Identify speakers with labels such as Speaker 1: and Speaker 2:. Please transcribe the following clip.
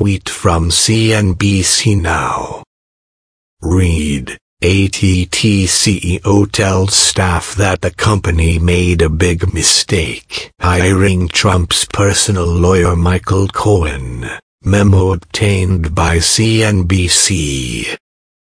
Speaker 1: tweet from CNBC Now. Read. ATT CEO tells staff that the company made a big mistake hiring Trump's personal lawyer Michael Cohen. Memo obtained by CNBC.